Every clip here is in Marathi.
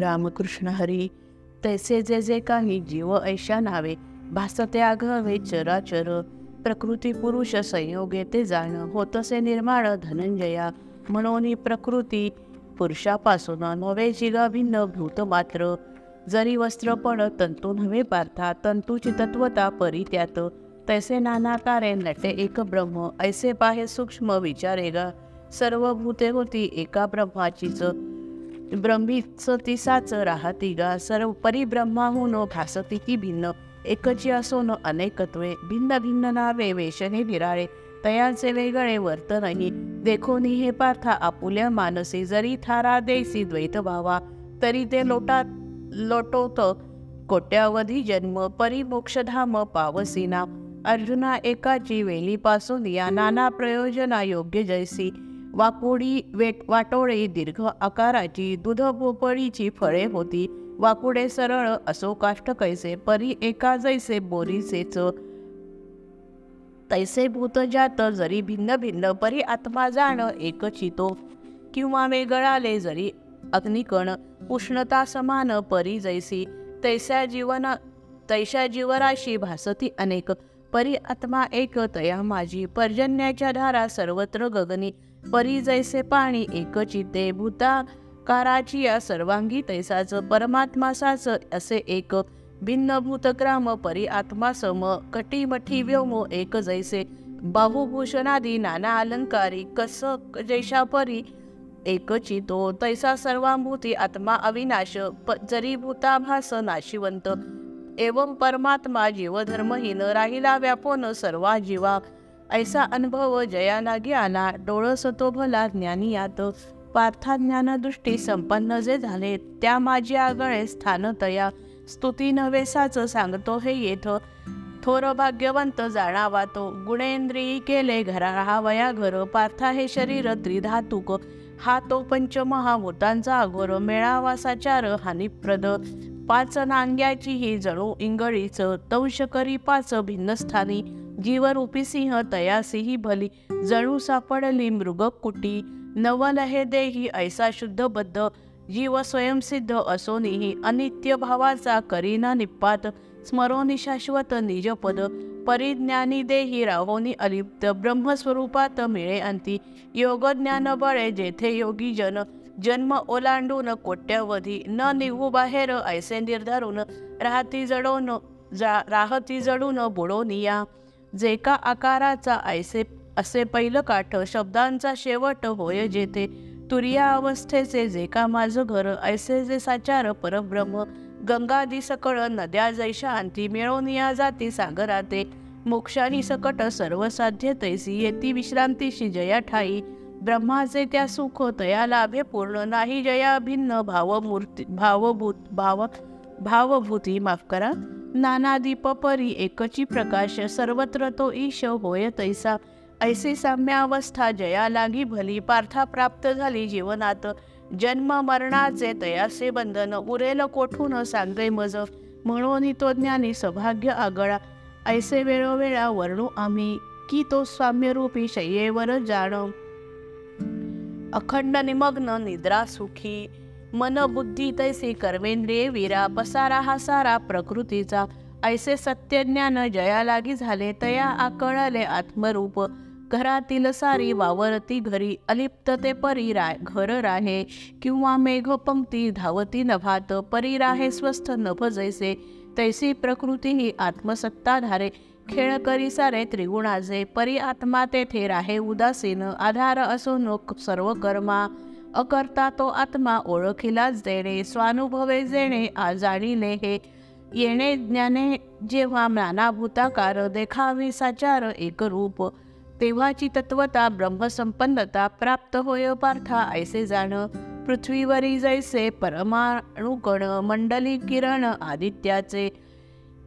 रामकृष्ण हरी. तैसे जे जे काही जीव ऐशा नावे भासते आघवे चराचर. प्रकृती पुरुष संयोगे ते जाण होतसे निर्माण धनंजया. म्हणून प्रकृती पुरुषापासून नवे जिगा भिन्न भूत मात्र. जरी वस्त्र पण तंतू नव्हे पार्था तंतूची तत्वता परी त्यात. तैसे नानाकारे नटे एक ब्रह्म ऐसे पाहे सूक्ष्म विचारेगा. सर्व भूते होती एका ब्रह्माचीच. ब्रह्मीचं तिसाच राहती गा सर्व परिब्रह्माहून भासती की भिन्न. एकची असोन अनेकत्वे भिन्न भिन्न नावे वेशने निराळे. तयाचे वेगळे वर्तनही देखोनी हे पार्था आपुल्या मानसी जरी थारा देसी द्वैत भावा तरी ते लोटात लोटवत कोट्यावधी जन्म परिमोक्षधाम पावसीना. अर्जुना एकाची वेलीपासून या नाना प्रयोजना योग्य जैसी वाकुडी वेट वाटोळी दीर्घ आकाराची दुध भोपळीची फळे होती. वाकुडे सरळ असो काष्ट कैसे परी एका जैसे बोरीसेच. तैसे भूत जात जरी भिन्न भिन्न परी आत्मा जाण एकचितो किंवा वेगळाले जरी अग्निकण उष्णता समान परी जैसी. तैसा जीवन तैशा जीवराशी भासती अनेक. परी आत्मा एक तया माझी. पर्जन्याच्या धारा सर्वत्र गगनी. परी जैसे पाणी एकचिते भूताकाराची या सर्वांगी तैसाच परमात्मासाच असे एक. भिन्न भूतग्राम परी आत्मा सम कटीमठी व्योम एक जैसे. बाहुभूषणादी नाना अलंकारी कस जैशा परी. एकचितो तैसा सर्वांभूती आत्मा अविनाश प जरी भूताभास नाशिवंत. एवं परमात्मा जीवधर्महीन राहिला व्यापोन सर्वा जीवा. ऐसा अनुभव जया लागे आला डोळस तो भला ज्ञानी यात पार्था ज्ञानदृष्टी संपन्न जे झाले त्या माझी आगळे स्थान तया. स्तुती नवेसाच सांगतो हे येथ. थोर भाग्यवंत जाणावा तो गुणेंद्रियी केले घरा राहावया घर. पार्था हे शरीर त्रिधातुक. हा तो पंचमहाभूतांचा अघोर मेळावासाचार हानिप्रद. पाच नांग्याची ही जणू इंगळीच तंश करी पाच भिन्नस्थानी. जीवरूपी सिंह तयासीही भली जणू सापडली मृगकुटी नवल हे देही ऐसा शुद्धबद्ध जीव स्वयंसिद्ध असोनीही अनित्य भावाचा करीना निपात स्मरोनी शाश्वत निजपद परिज्ञानी देही राहोनी अलिप्त ब्रह्मस्वरूपात मिळे अंती. योगज्ञान बळे जेथे योगी जन जन्म ओलांडून कोट्यावधी. न निघू बाहेर ऐसे निर्धारून राहती जडवून जा राहती जडून बुडोनिया. जे का आकाराचा ऐसे असे पहिलं काठ शब्दांचा शेवट होय जेथे. तुर्या अवस्थेचे जे का माझं घर ऐसे जे साचार परब्रह्म. गंगादी सकळ नद्या जैशा अंती मिळवून या जाती सागराते. मोक्षानी सकट सर्व साध्य तैसी येती विश्रांतीशी जया ठाई ब्रह्माचे त्या सुख तया लाभे पूर्ण नाही. जया भिन्न भावमूर्ती भावभूत भाव भावभूती माफ करा. नाना दीप परी एकची प्रकाश. सर्वत्र तो ईश होय तैसा. ऐसी साम्यावस्था जया लागी भली. पार्था प्राप्त झाली जीवनात. जन्म मरणाचे तयासे बंधन. उरेल कोठून सांगे मज. म्हणून तो ज्ञानी सौभाग्य आगळा. ऐसे वेळोवेळा वर्णू आम्ही की तो स्वाम्यरूपी शय्येवर जाणव अखंड निमग्न निद्रा सुखी मन बुद्धी तैसे कर्मेंद्रिये वीरा पसारा हा सारा प्रकृतीचा. ऐसे सत्यज्ञान जया लागी झाले तया आकळले आत्मरूप. घरातील सारी वावरती घरी अलिप्त ते परी राय घर राहे. किंवा मेघ पंक्ती धावती नभात परी राहे स्वस्थ नभ जैसे. तैसी प्रकृती ही आत्मसत्ता धारे खेळ करी सारे त्रिगुणाचे परी आत्मा तेथे राहे उदासीन आधार असो नो सर्व कर्मा अकर्ता तो आत्मा ओळखीलाच देणे स्वानुभवे जेणे आ जाणीले हे. येणे ज्ञाने जेव्हा नानाभूताकार देखावी साचार एकरूप. तेव्हाची तत्वता ब्रह्मसंपन्नता प्राप्त होय पार्था ऐसे जाण. पृथ्वीवरी जैसे परमाणुकण मंडली किरण आदित्याचे.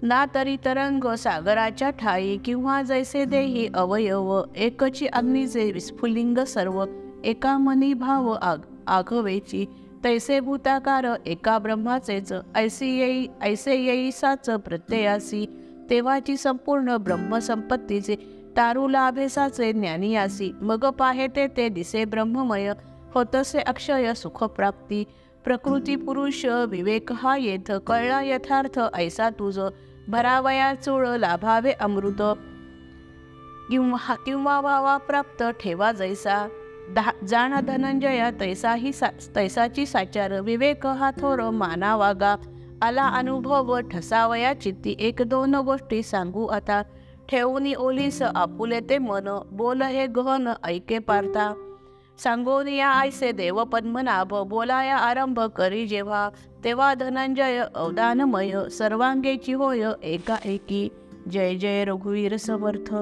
ना तरी तरंग सागराच्या ठाई किंवा जैसे देही अवयव एकची अग्निजे विस्फुलिंग सर्व एका मनी भाव आग आघवेची तैसे भूताकार एका ब्रह्माचेच ऐसी येई ऐसे येईसाच प्रत्ययासी तेव्हाची संपूर्ण ब्रह्मसंपत्तीचे तारुला अभेसाचे ज्ञानियासी मग पाहे ते ते दिसे ब्रह्ममय होतसे अक्षय सुखप्राप्ती प्रकृती पुरुष विवेक हा येथ कळला यथार्थ ऐसा तुझ भरावया चोळ लाभावे अमृत. किंवा किंवा व्हावा प्राप्त ठेवा जैसा. धा जाण धनंजया तैसाही सा तैसाची साचार. विवेक हा थोर माना वागा. आला अनुभव ठसावया चित्ती. एक दोन गोष्टी सांगू आता. ठेवूनी ओलीस आपुले ते मन. बोल हे गहन ऐके पारता. सांगून या आयसे देव पद्मनाभ बोलाया आरंभ करी जेव्हा तेव्हा धनंजय अवदानमय सर्वांगेची होय एका एकी जय जय रघुवीर समर्थ.